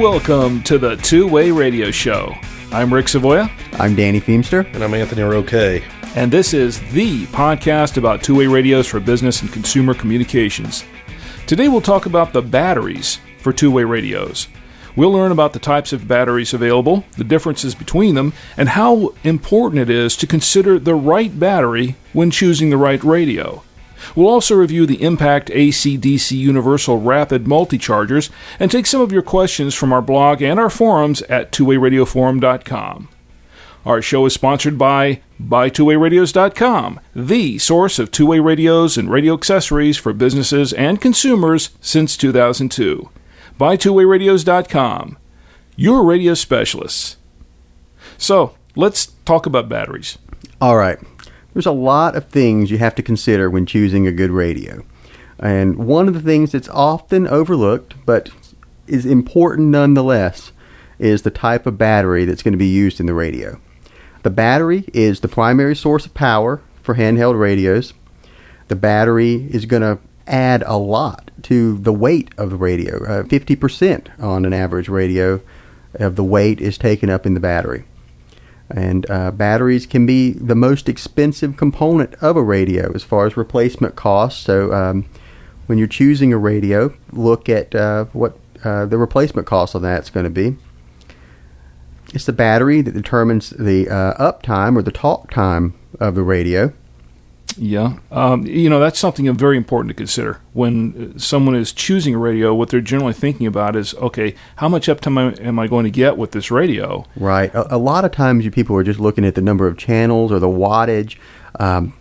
Welcome to the Two Way Radio Show. I'm Rick Savoya, I'm Danny Feemster. And I'm Anthony Roque. and this is the podcast about two way radios for business and consumer communications. Today we'll talk about the batteries for two way radios. We'll learn about the types of batteries available, the differences between them, and how important it is to consider the right battery when choosing the right radio. We'll also review the Impact AC/DC Universal Rapid Multi-Chargers and take some of your questions from our blog and our forums at twowayradioforum.com. Our show is sponsored by BuyTwoWayRadios.com, the source of two-way radios and radio accessories for businesses and consumers since 2002. BuyTwoWayRadios.com, your radio specialists. So, let's talk about batteries. All right. There's a lot of things you have to consider when choosing a good radio. And one of the things that's often overlooked, but is important nonetheless, is the type of battery that's going to be used in the radio. The battery is the primary source of power for handheld radios. The battery is going to add a lot to the weight of the radio. Uh, 50% on an average radio of the weight is taken up in the battery. And uh, batteries can be the most expensive component of a radio as far as replacement costs. So um, when you're choosing a radio, look at uh, what uh, the replacement cost on that's going to be. It's the battery that determines the uh, uptime or the talk time of the radio. Yeah, um, you know that's something very important to consider when uh, someone is choosing a radio. What they're generally thinking about is, okay, how much uptime am I going to get with this radio? Right. A, a lot of times, you people are just looking at the number of channels or the wattage, um,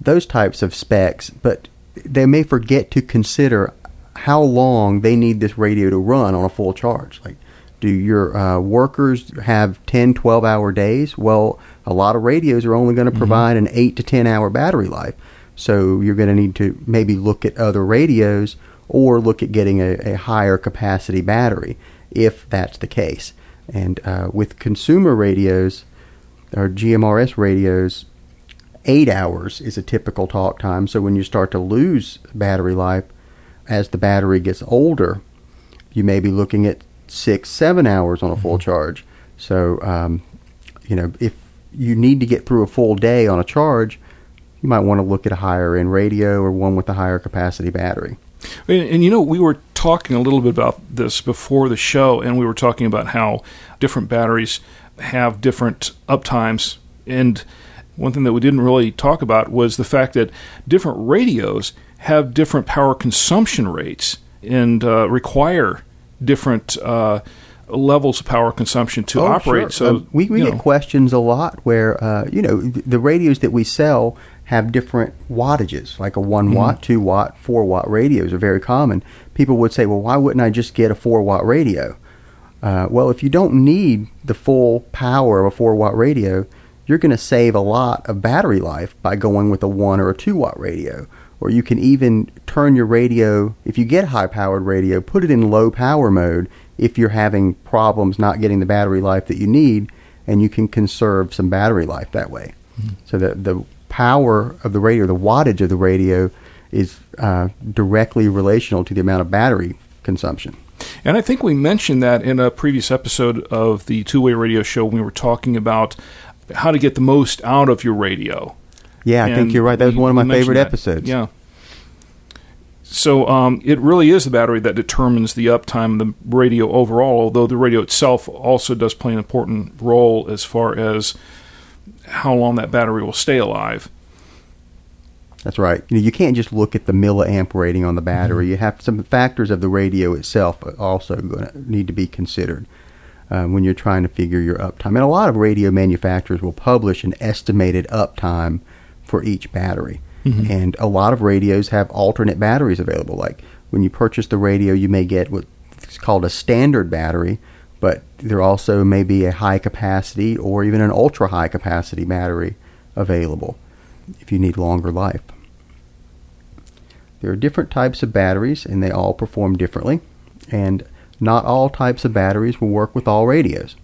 those types of specs, but they may forget to consider how long they need this radio to run on a full charge. Like, do your uh, workers have 10, 12 hour days? Well, a lot of radios are only going to provide an 8 to 10 hour battery life. So you're going to need to maybe look at other radios or look at getting a, a higher capacity battery if that's the case. And uh, with consumer radios or GMRS radios, eight hours is a typical talk time. So when you start to lose battery life as the battery gets older, you may be looking at six, seven hours on a full charge. So, um, you know, if you need to get through a full day on a charge, you might want to look at a higher end radio or one with a higher capacity battery. And, and you know, we were talking a little bit about this before the show, and we were talking about how different batteries have different uptimes. And one thing that we didn't really talk about was the fact that different radios have different power consumption rates and uh, require different uh, levels of power consumption to operate. Oh, Sure. So Um, we, we get know, questions a lot where uh, you know the radios that we sell have different wattages, like a one Mm-hmm. watt, two watt, four watt radios are very common. People would say, well, why wouldn't I just get a four watt radio? Uh, well, if you don't need the full power of a four watt radio, you're going to save a lot of battery life by going with a one or a two watt radio. Or you can even turn your radio, if you get high powered radio, put it in low power mode if you're having problems not getting the battery life that you need, and you can conserve some battery life that way. So the, the power of the radio, the wattage of the radio, is uh, directly relational to the amount of battery consumption. And I think we mentioned that in a previous episode of the Two Way Radio Show when we were talking about how to get the most out of your radio. Yeah, I And think you're right. That was one of my favorite that. episodes. Yeah. So um, it really is the battery that determines the uptime of the radio overall, although the radio itself also does play an important role as far as how long that battery will stay alive. That's right. You know, you can't just look at the milliamp rating on the battery. You have some factors of the radio itself also going to need to be considered um, when you're trying to figure your uptime. And a lot of radio manufacturers will publish an estimated uptime for each battery. And a lot of radios have alternate batteries available. Like when you purchase the radio, you may get what's called a standard battery, but there also may be a high capacity or even an ultra high capacity battery available if you need longer life. There are different types of batteries, and they all perform differently. And not all types of batteries will work with all radios.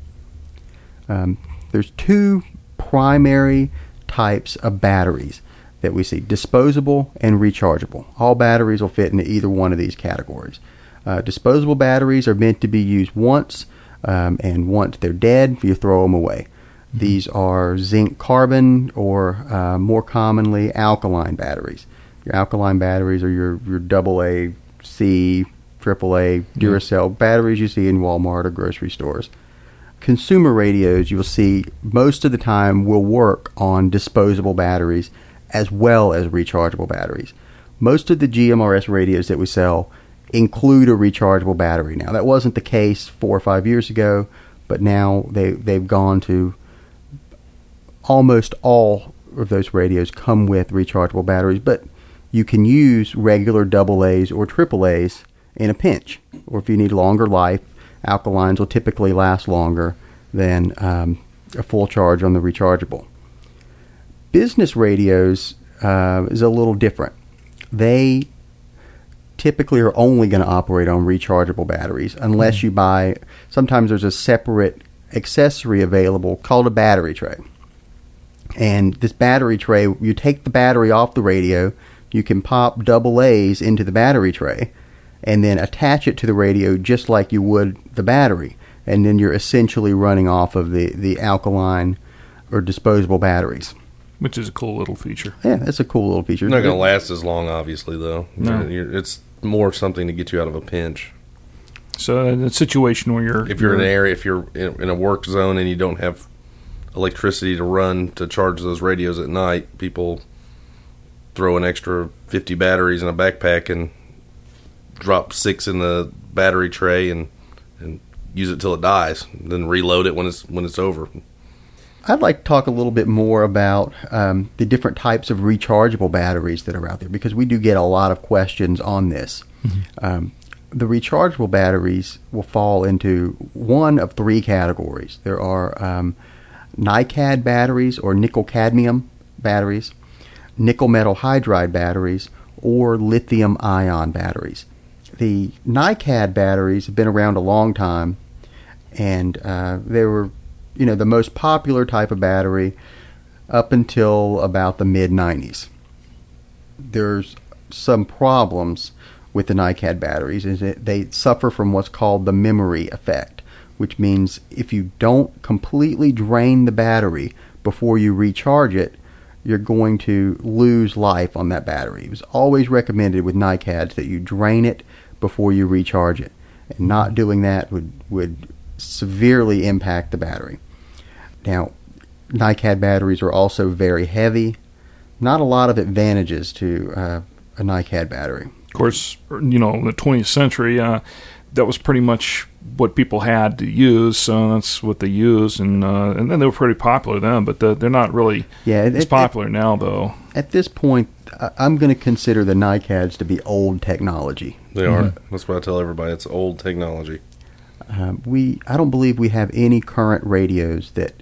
Um, there's two primary types of batteries that we see disposable and rechargeable. All batteries will fit into either one of these categories. Uh, disposable batteries are meant to be used once, um, and once they're dead, you throw them away. These are zinc carbon or uh, more commonly alkaline batteries. Your alkaline batteries are your, your AA, C, AAA, Duracell batteries you see in Walmart or grocery stores. Consumer radios, you will see most of the time will work on disposable batteries as well as rechargeable batteries. Most of the GMRS radios that we sell include a rechargeable battery. Now, that wasn't the case four or five years ago, but now they, they've gone to almost all of those radios come with rechargeable batteries, but you can use regular AA's or AAA's in a pinch. Or if you need longer life, alkalines will typically last longer than um, a full charge on the rechargeable. Business radios uh, is a little different. They typically are only going to operate on rechargeable batteries unless you buy. Sometimes there's a separate accessory available called a battery tray. And this battery tray, you take the battery off the radio, you can pop double A's into the battery tray, and then attach it to the radio just like you would the battery. And then you're essentially running off of the, the alkaline or disposable batteries. Which is a cool little feature. Yeah, it's a cool little feature. It's not going to last as long, obviously, though. No. You're- you're- it's more something to get you out of a pinch. So in a situation where you're If you're in an area, if you're in, in a work zone and you don't have electricity to run to charge those radios at night, people throw an extra 50 batteries in a backpack and drop six in the battery tray and and use it till it dies. Then reload it when it's when it's over. I'd like to talk a little bit more about um, the different types of rechargeable batteries that are out there because we do get a lot of questions on this. Um, the rechargeable batteries will fall into one of three categories. There are um, NiCad batteries or nickel cadmium batteries, nickel metal hydride batteries, or lithium ion batteries. The NiCad batteries have been around a long time, and uh, they were, you know, the most popular type of battery up until about the mid 90s. There's some problems with the NiCad batteries is that they suffer from what's called the memory effect, which means if you don't completely drain the battery before you recharge it, you're going to lose life on that battery. It was always recommended with NiCads that you drain it before you recharge it. And not doing that would, would severely impact the battery. Now, NiCad batteries are also very heavy. Not a lot of advantages to uh, a NiCad battery. Of course, you know, in the 20th century, uh, that was pretty much what people had to use. So that's what they used, and uh, and then they were pretty popular then. But the, they're not really Yeah, it- as it- popular now, though. At this point, I- I'm going to consider the NiCads to be old technology. They are. That's what I tell everybody. It's old technology. Um, we I don't believe we have any current radios that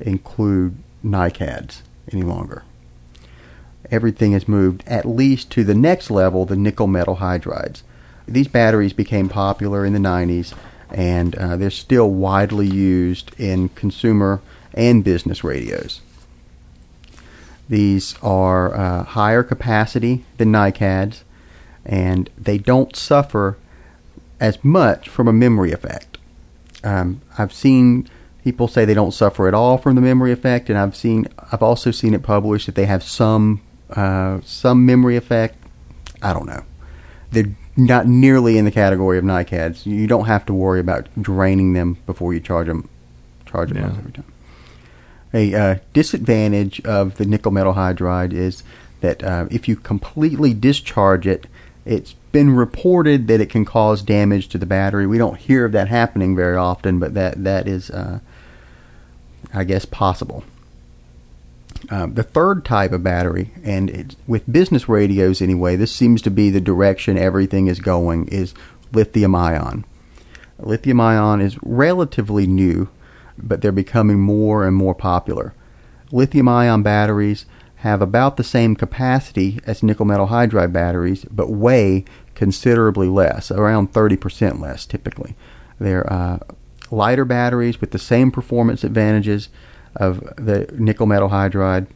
include NiCads any longer. Everything has moved at least to the next level, the nickel metal hydrides. These batteries became popular in the 90s, and uh, they're still widely used in consumer and business radios. These are uh, higher capacity than NiCads, and they don't suffer as much from a memory effect. Um, I've seen people say they don't suffer at all from the memory effect, and I've seen I've also seen it published that they have some uh, some memory effect. I don't know. They're not nearly in the category of NiCads. You don't have to worry about draining them before you charge them. Charge them Yeah. every time. A uh, disadvantage of the nickel metal hydride is that uh, if you completely discharge it, it's been reported that it can cause damage to the battery. We don't hear of that happening very often, but that that is, uh, I guess, possible. Um, the third type of battery, and with business radios anyway, this seems to be the direction everything is going, is lithium ion. Lithium ion is relatively new, but they're becoming more and more popular. Lithium ion batteries have about the same capacity as nickel metal hydride batteries, but weigh considerably less, around 30% less typically. They're uh, lighter batteries with the same performance advantages of the nickel metal hydride.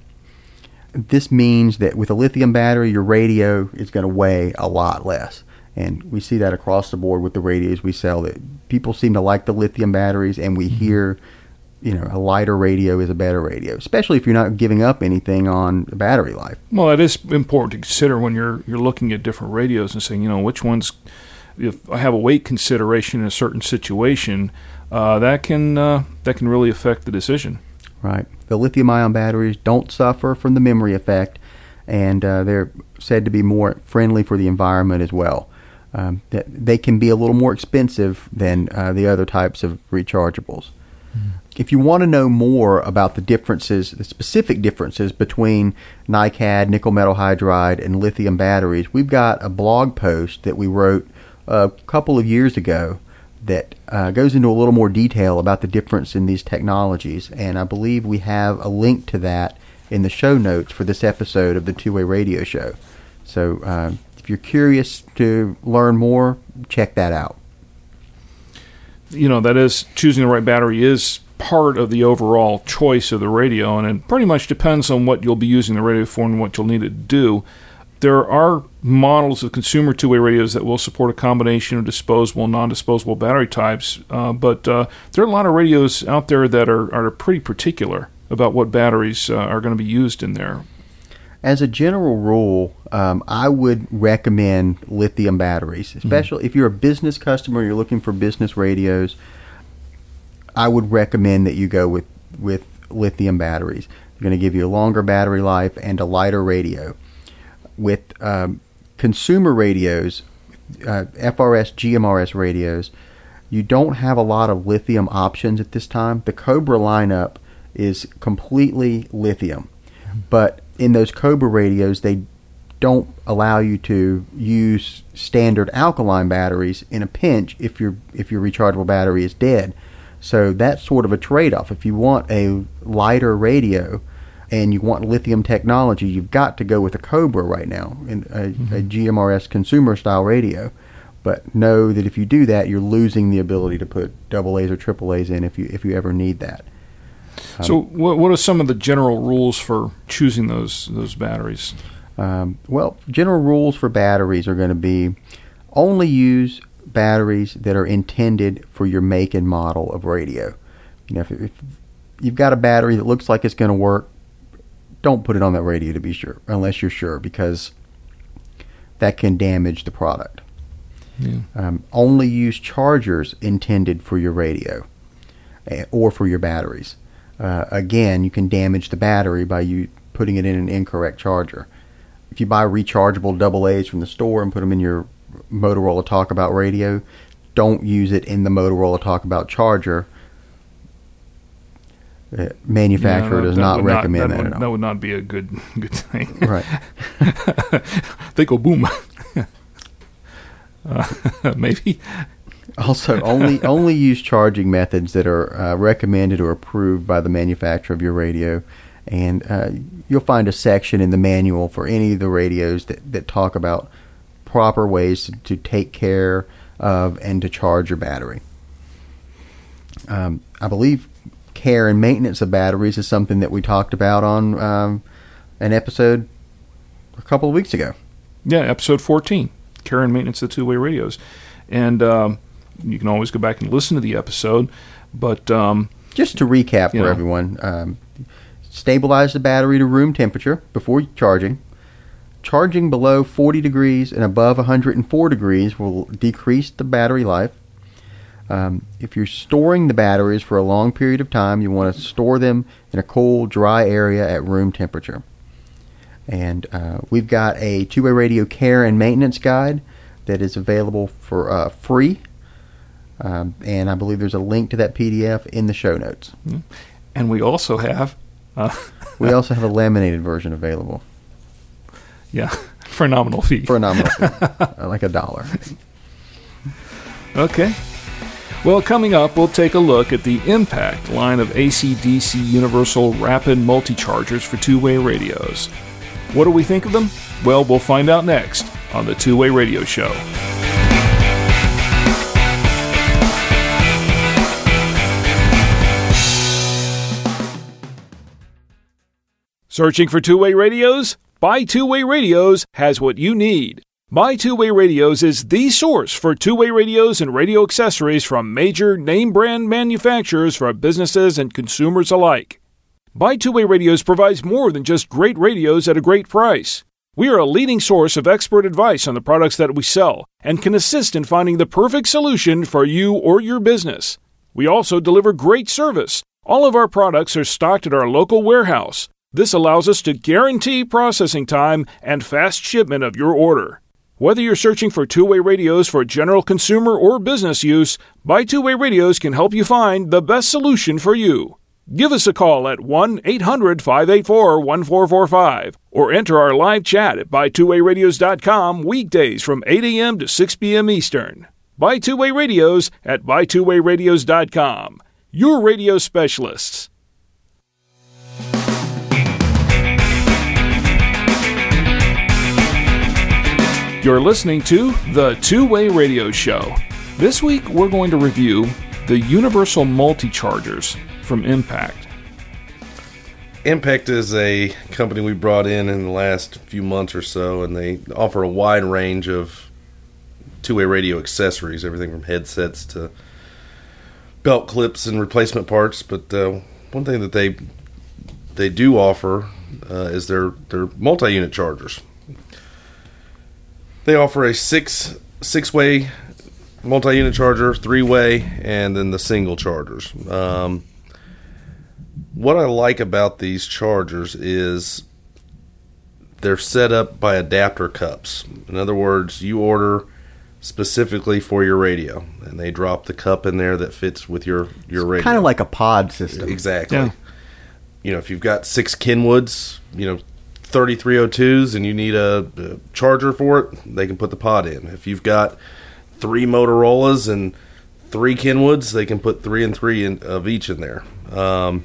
This means that with a lithium battery, your radio is going to weigh a lot less. And we see that across the board with the radios we sell. That people seem to like the lithium batteries, and we mm-hmm. hear, you know, a lighter radio is a better radio, especially if you're not giving up anything on the battery life. Well, it is important to consider when you're you're looking at different radios and saying, you know, which ones. If I have a weight consideration in a certain situation, uh, that can uh, that can really affect the decision. Right. The lithium ion batteries don't suffer from the memory effect, and uh, they're said to be more friendly for the environment as well. Um, that they can be a little more expensive than uh, the other types of rechargeables. If you want to know more about the differences, the specific differences between NiCad, nickel metal hydride, and lithium batteries, we've got a blog post that we wrote a couple of years ago that uh, goes into a little more detail about the difference in these technologies. And I believe we have a link to that in the show notes for this episode of the Two Way Radio Show. So uh, if you're curious to learn more, check that out. You know, that is choosing the right battery is part of the overall choice of the radio, and it pretty much depends on what you'll be using the radio for and what you'll need it to do. There are models of consumer two way radios that will support a combination of disposable and non disposable battery types, uh, but uh, there are a lot of radios out there that are, are pretty particular about what batteries uh, are going to be used in there. As a general rule, um, I would recommend lithium batteries, especially if you're a business customer, you're looking for business radios. I would recommend that you go with, with lithium batteries. They're going to give you a longer battery life and a lighter radio. With um, consumer radios, uh, FRS, GMRS radios, you don't have a lot of lithium options at this time. The Cobra lineup is completely lithium, but in those Cobra radios, they don't allow you to use standard alkaline batteries in a pinch if your if your rechargeable battery is dead. So that's sort of a trade-off. If you want a lighter radio and you want lithium technology, you've got to go with a Cobra right now, in a, a GMRS consumer style radio. But know that if you do that, you're losing the ability to put double A's or triple A's in if you if you ever need that. So, what, what are some of the general rules for choosing those those batteries? Um, well, general rules for batteries are going to be only use batteries that are intended for your make and model of radio. You know, if, if you've got a battery that looks like it's going to work, don't put it on that radio to be sure, unless you're sure, because that can damage the product. Yeah. Um, only use chargers intended for your radio eh, or for your batteries. Uh, again, you can damage the battery by you putting it in an incorrect charger. If you buy rechargeable double A's from the store and put them in your Motorola Talkabout radio, don't use it in the Motorola Talkabout charger. Manufacturer Yeah, does not recommend that. that, would, at all. that would not be a good good thing. Right. they go boom. uh, maybe. Also, only only use charging methods that are uh, recommended or approved by the manufacturer of your radio, and uh, you'll find a section in the manual for any of the radios that, that talk about proper ways to, to take care of and to charge your battery. Um, I believe care and maintenance of batteries is something that we talked about on um, an episode a couple of weeks ago. Yeah, episode 14, care and maintenance of two-way radios. And um, you can always go back and listen to the episode. But um, Just to recap for know. everyone, um, stabilize the battery to room temperature before charging. Charging below 40 degrees and above 104 degrees will decrease the battery life. Um, if you're storing the batteries for a long period of time, you want to store them in a cool, dry area at room temperature. And uh, we've got a two-way radio care and maintenance guide that is available for uh, free. Um, and I believe there's a link to that PDF in the show notes. and we also have uh, We also have a laminated version available Yeah, for a nominal fee. for a nominal, fee, uh, like a dollar. Okay. Well, coming up, we'll take a look at the Impact line of AC/DC Universal Rapid Multi-Chargers for two-way radios. What do we think of them? Well, we'll find out next on the Two Way Radio Show. Searching for two way radios? Buy Two Way Radios has what you need. Buy Two Way Radios is the source for two way radios and radio accessories from major name brand manufacturers for businesses and consumers alike. Buy Two Way Radios provides more than just great radios at a great price. We are a leading source of expert advice on the products that we sell and can assist in finding the perfect solution for you or your business. We also deliver great service. All of our products are stocked at our local warehouse. This allows us to guarantee processing time and fast shipment of your order. Whether you're searching for two way radios for general consumer or business use, Buy Two Way Radios can help you find the best solution for you. Give us a call at 1 800 584 1445 or enter our live chat at buytwowayradios.com weekdays from 8 a.m. to 6 p.m. Eastern. Buy Two Way Radios at buytwowayradios.com. Your radio specialists. You're listening to The Two Way Radio Show. This week, we're going to review the Universal Multi Chargers from Impact. Impact is a company we brought in in the last few months or so, and they offer a wide range of two-way radio accessories, everything from headsets to belt clips and replacement parts. But uh, one thing that they they do offer uh, is their their multi-unit chargers. They offer a six six-way multi-unit charger, three-way, and then the single chargers. Um, what I like about these chargers is they're set up by adapter cups. In other words, you order specifically for your radio, and they drop the cup in there that fits with your your radio. Kind of like a pod system. exactly. Yeah. You know, if you've got six Kenwoods, you know, 3302s, and you need a, a charger for it, they can put the pod in. If you've got three Motorola's and three Kenwoods, they can put three and three in, of each in there. Um,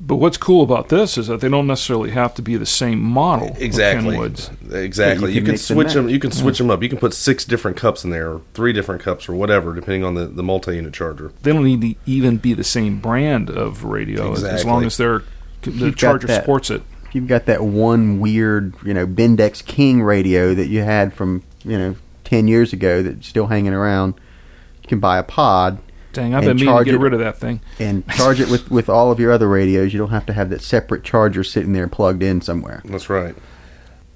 But what's cool about this is that they don't necessarily have to be the same model. Exactly. Kenwoods. Exactly. Yeah, you you can can, mix and switch match. them. You can switch them up. You can put six different cups in there, or three different cups, or whatever, depending on the, the multi-unit charger. They don't need to even be the same brand of radio as- as long as they're the You've charger that. supports it. You've got that one weird, you know, Bendix King radio that you had from, you know, 10 years ago that's still hanging around. You can buy a pod Dang, I've And been meaning to get it- rid of that thing. and charge it with, with all of your other radios. You don't have to have that separate charger sitting there plugged in somewhere. That's right.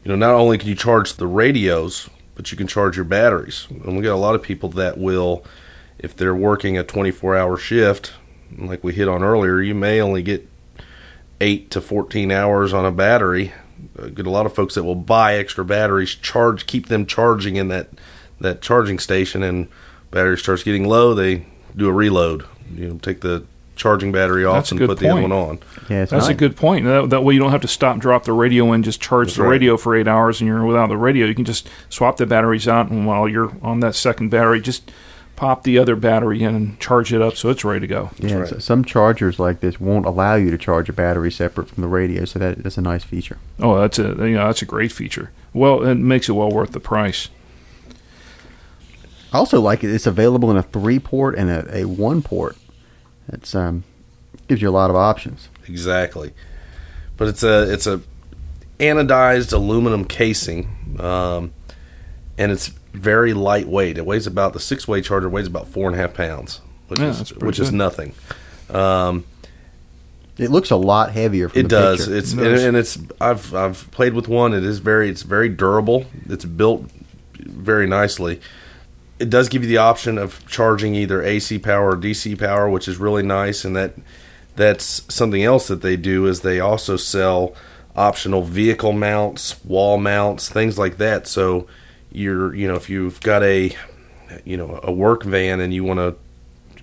You know, not only can you charge the radios, but you can charge your batteries. And we got a lot of people that will, if they're working a 24-hour shift, like we hit on earlier, you may only get eight to 14 hours on a battery. I get a lot of folks that will buy extra batteries, charge, keep them charging in that that charging station, and battery starts getting low. They do a reload. You know, take the charging battery off That's and good put the other one on. Yeah, it's That's a good point. That, that way you don't have to stop drop the radio and just charge That's the right. radio for eight hours and you're without the radio. You can just swap the batteries out and while you're on that second battery, just pop the other battery in and charge it up so it's ready to go. Yeah, right. so some chargers like this won't allow you to charge a battery separate from the radio, so that that's a nice feature. Oh, that's a you know, that's a great feature. Well, it makes it well worth the price. I also like it. It's available in a three port and a, a one port. It's um gives you a lot of options. Exactly, but it's a it's a anodized aluminum casing, um, and it's very lightweight. It weighs about the six way charger weighs about four and a half pounds, which Yeah, is that's pretty which is nothing. Um, It looks a lot heavier. From it the does. picture. It's It and, and it's I've I've played with one. It is very it's very durable. It's built very nicely. It does give you the option of charging either AC power or DC power, which is really nice. And that that's something else that they do is they also sell optional vehicle mounts, wall mounts, things like that. So you're you know if you've got a you know a work van and you want to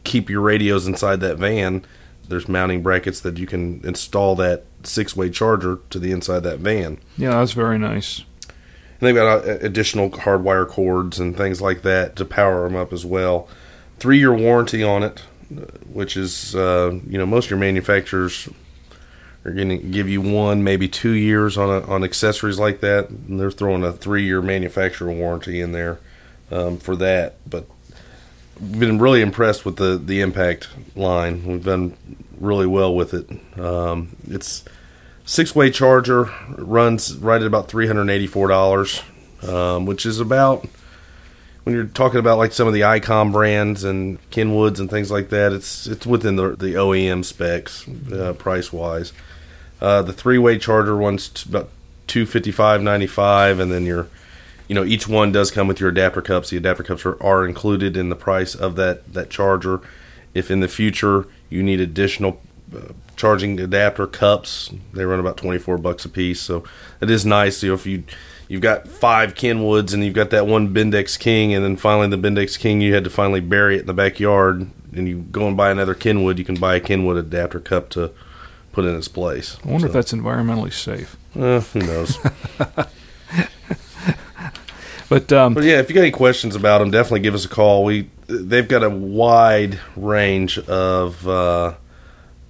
keep your radios inside that van, there's mounting brackets that you can install that six way charger to the inside of that van. Yeah, that's very nice. And they've got uh, additional hardwire cords and things like that to power them up as well. Three year warranty on it, uh, which is, uh, you know, most of your manufacturers are going to give you one, maybe two years on a, on accessories like that. And they're throwing a three year manufacturer warranty in there um, for that. But been really impressed with the, the impact line. We've done really well with it. Um, it's six way charger runs right at about three hundred eighty four dollars, um, which is about when you're talking about like some of the Icom brands and Kenwoods and things like that. It's it's within the the OEM specs uh, price wise. Uh, the three way charger one's t- about two fifty five ninety five, and then your you know each one does come with your adapter cups. The adapter cups are, are included in the price of that that charger. If in the future you need additional uh, charging adapter cups. They run about twenty four bucks a piece, so it is nice. You know, if you you've got five Kenwoods and you've got that one Bendix King, and then finally the Bendix King you had to finally bury it in the backyard, and you go and buy another Kenwood, you can buy a Kenwood adapter cup to put in its place. I wonder So, if that's environmentally safe. uh, who knows. But um, But yeah, if you got any questions about them, definitely give us a call. We they've got a wide range of uh,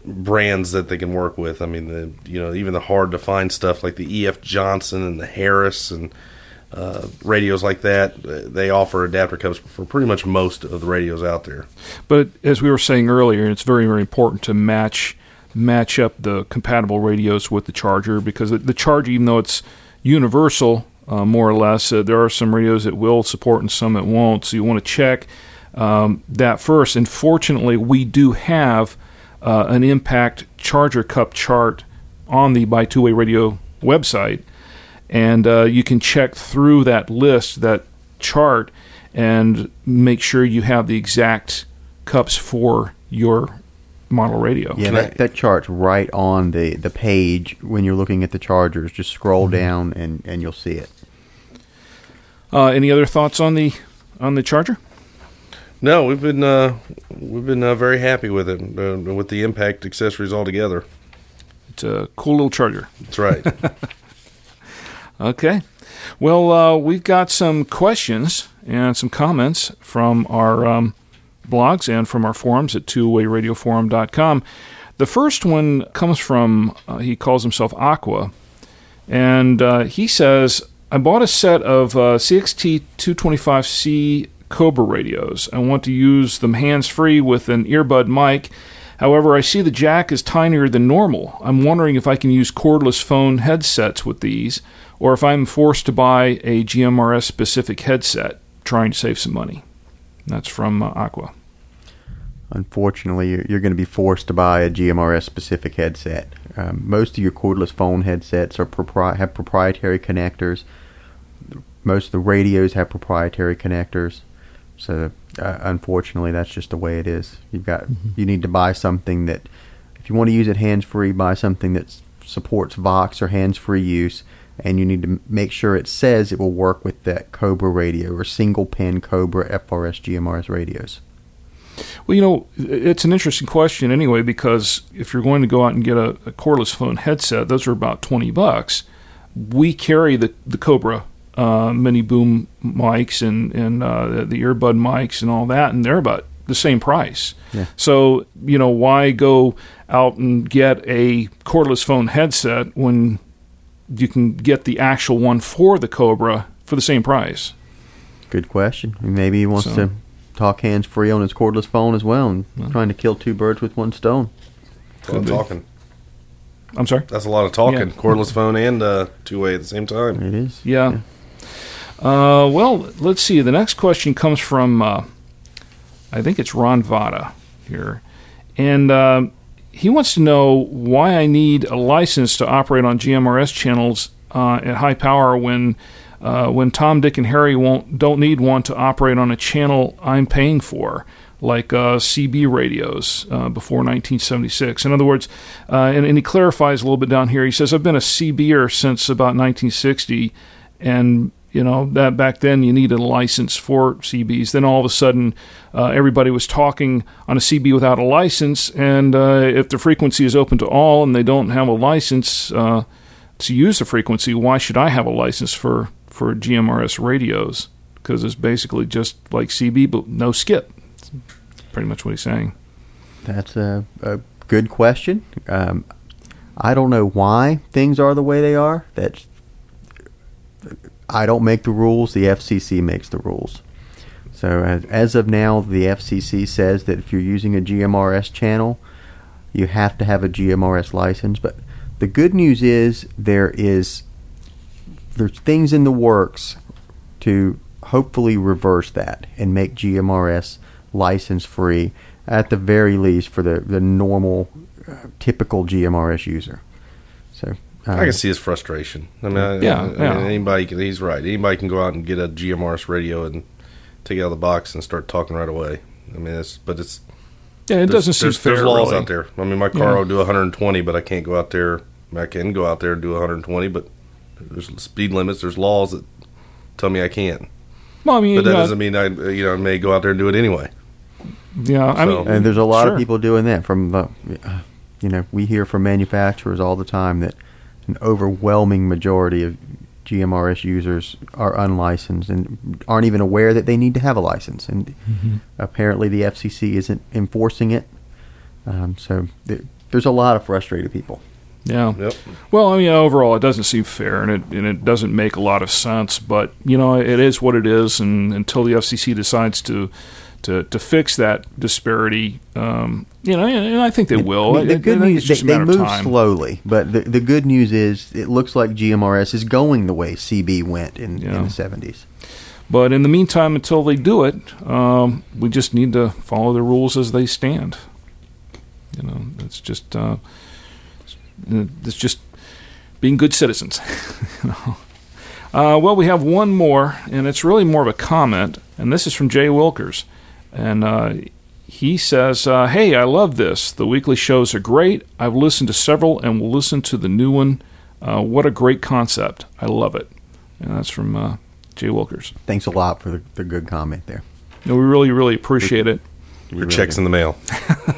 brands that they can work with. I mean, the you know even the hard to find stuff like the EF Johnson and the Harris and uh, radios like that. They offer adapter cups for pretty much most of the radios out there. But as we were saying earlier, it's very very important to match match up the compatible radios with the charger because the- the charger, even though it's universal uh, more or less, uh, there are some radios that will support and some that won't. So you want to check um, that first. And fortunately, we do have uh, an impact charger cup chart on the Buy Two Way Radio website and uh, you can check through that list, that chart, and make sure you have the exact cups for your model radio. Yeah, that, that chart's right on the, the page when you're looking at the chargers. Just scroll Mm-hmm. down and, and you'll see it. Uh, any other thoughts on the on the charger? No, we've been uh, we've been uh, very happy with it uh, with the impact accessories altogether. It's a cool little charger. That's right. Okay. Well, uh, we've got some questions and some comments from our um, blogs and from our forums at twowayradioforum.com. The first one comes from, uh, he calls himself Aqua, and uh, he says, I bought a set of uh, CXT 225C Cobra radios. I want to use them hands free with an earbud mic. However, I see the jack is tinier than normal. I'm wondering if I can use cordless phone headsets with these, or if I'm forced to buy a GMRS specific headset, trying to save some money. That's from uh, Aqua. Unfortunately, you're, going to be forced to buy a GMRS specific headset. Um, most of your cordless phone headsets are propri- have proprietary connectors. Most of the radios have proprietary connectors. So, uh, unfortunately, that's just the way it is. You've got you need to buy something that, if you want to use it hands free, buy something that supports Vox or hands free use, and you need to make sure it says it will work with that Cobra radio or single pin Cobra FRS GMRS radios. Well, you know, it's an interesting question anyway because if you're going to go out and get a, a cordless phone headset, those are about twenty bucks. We carry the the Cobra uh, mini boom mics and and uh, the, the earbud mics and all that, and they're about the same price. Yeah. So you know, why go out and get a cordless phone headset when you can get the actual one for the Cobra for the same price? Good question. Maybe he wants So- to talk hands free on his cordless phone as well, and trying to kill two birds with one stone. That's a lot of be. talking. I'm sorry. That's a lot of talking. Yeah. Cordless phone and uh, two way at the same time. It is. Yeah. Uh, well, let's see. The next question comes from, uh, I think it's Ron Vada here. And uh, he wants to know why I need a license to operate on GMRS channels uh, at high power when. Uh, when Tom, Dick, and Harry won't don't need one to operate on a channel I'm paying for, like uh, CB radios before 1976. In other words, and, and he clarifies a little bit down here. He says, "I've been a CBer since about 1960, and you know that back then you needed a license for CBs. Then all of a sudden, uh, everybody was talking on a CB without a license, and uh, if the frequency is open to all and they don't have a license uh, to use the frequency, why should I have a license for for GMRS radios? Because it's basically just like CB, but no skip. That's pretty much what he's saying. That's a, a good question. Um, I don't know why things are the way they are. That's I don't make the rules. The FCC makes the rules. So as, as of now, the FCC says that if you're using a GMRS channel, you have to have a GMRS license. But the good news is there is there's things in the works to hopefully reverse that and make GMRS license free at the very least for the the normal uh, typical GMRS user. So um, I can see his frustration. I mean, I, Yeah, I mean, yeah. anybody can. He's right. Anybody can go out and get a GMRS radio and take it out of the box and start talking right away. I mean, it's but it's Yeah, it doesn't seem there's, fair. There's laws really. out there. I mean, my car Yeah. will do 120, but I can't go out there. I can go out there and do 120, but there's speed limits. There's laws that tell me I can't. Well, I mean, But that doesn't mean I, you know, I may go out there and do it anyway. yeah, I so- mean, And there's a lot sure. of people doing that. From the, you know, we hear from manufacturers all the time that an overwhelming majority of GMRS users are unlicensed and aren't even aware that they need to have a license. And Mm-hmm. apparently, the FCC isn't enforcing it. Um, so th- there's a lot of frustrated people. Yeah. Yep. Well, I mean, overall, it doesn't seem fair, and it and it doesn't make a lot of sense. But you know, it is what it is, and until the FCC decides to to to fix that disparity, um, you know, and I think they will. I mean, the I- I good news they, they move slowly, but the, the good news is it looks like GMRS is going the way CB went in, Yeah. in the 70s. But in the meantime, until they do it, um, we just need to follow the rules as they stand. You know, it's just uh, it's just being good citizens. you know. uh, well, we have one more, and it's really more of a comment, and this is from Jay Wilkers, and uh, he says, uh, "Hey, I love this. The weekly shows are great. I've listened to several, and will listen to the new one. Uh, what a great concept! I love it." And that's from uh, Jay Wilkers. Thanks a lot for the, the good comment there. No, we really, really appreciate it. Your checks in the mail.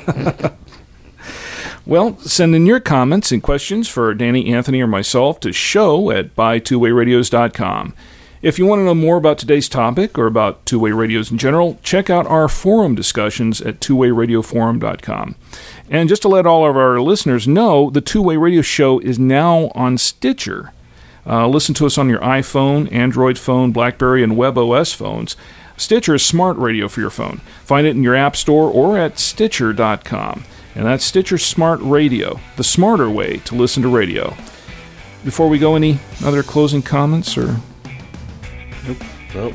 Well, send in your comments and questions for Danny, Anthony, or myself to show at buytwowayradios.com. If you want to know more about today's topic or about two way radios in general, check out our forum discussions at twowayradioforum.com. And just to let all of our listeners know, the Two Way Radio Show is now on Stitcher. Uh, listen to us on your iPhone, Android phone, Blackberry, and WebOS phones. Stitcher is smart radio for your phone. Find it in your App Store or at Stitcher.com. And that's Stitcher Smart Radio, the smarter way to listen to radio. Before we go, any other closing comments or Nope.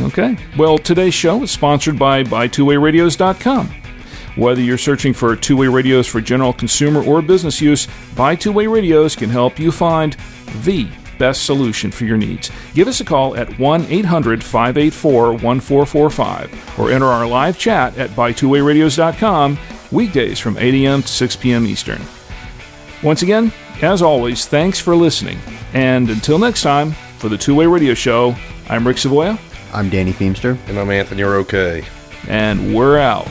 Okay. Well, today's show is sponsored by BuyTwoWayRadios.com. Whether you're searching for two-way radios for general consumer or business use, Buy Two Way Radios can help you find the best solution for your needs. Give us a call at 1-800-584-1445 or enter our live chat at BuyTwoWayRadios.com weekdays from 8 a.m. to 6 p.m. Eastern. Once again, as always, thanks for listening. And until next time, for the Two Way Radio Show, I'm Rick Savoya, I'm Danny Feemster. And I'm Anthony. You're okay. and we're out.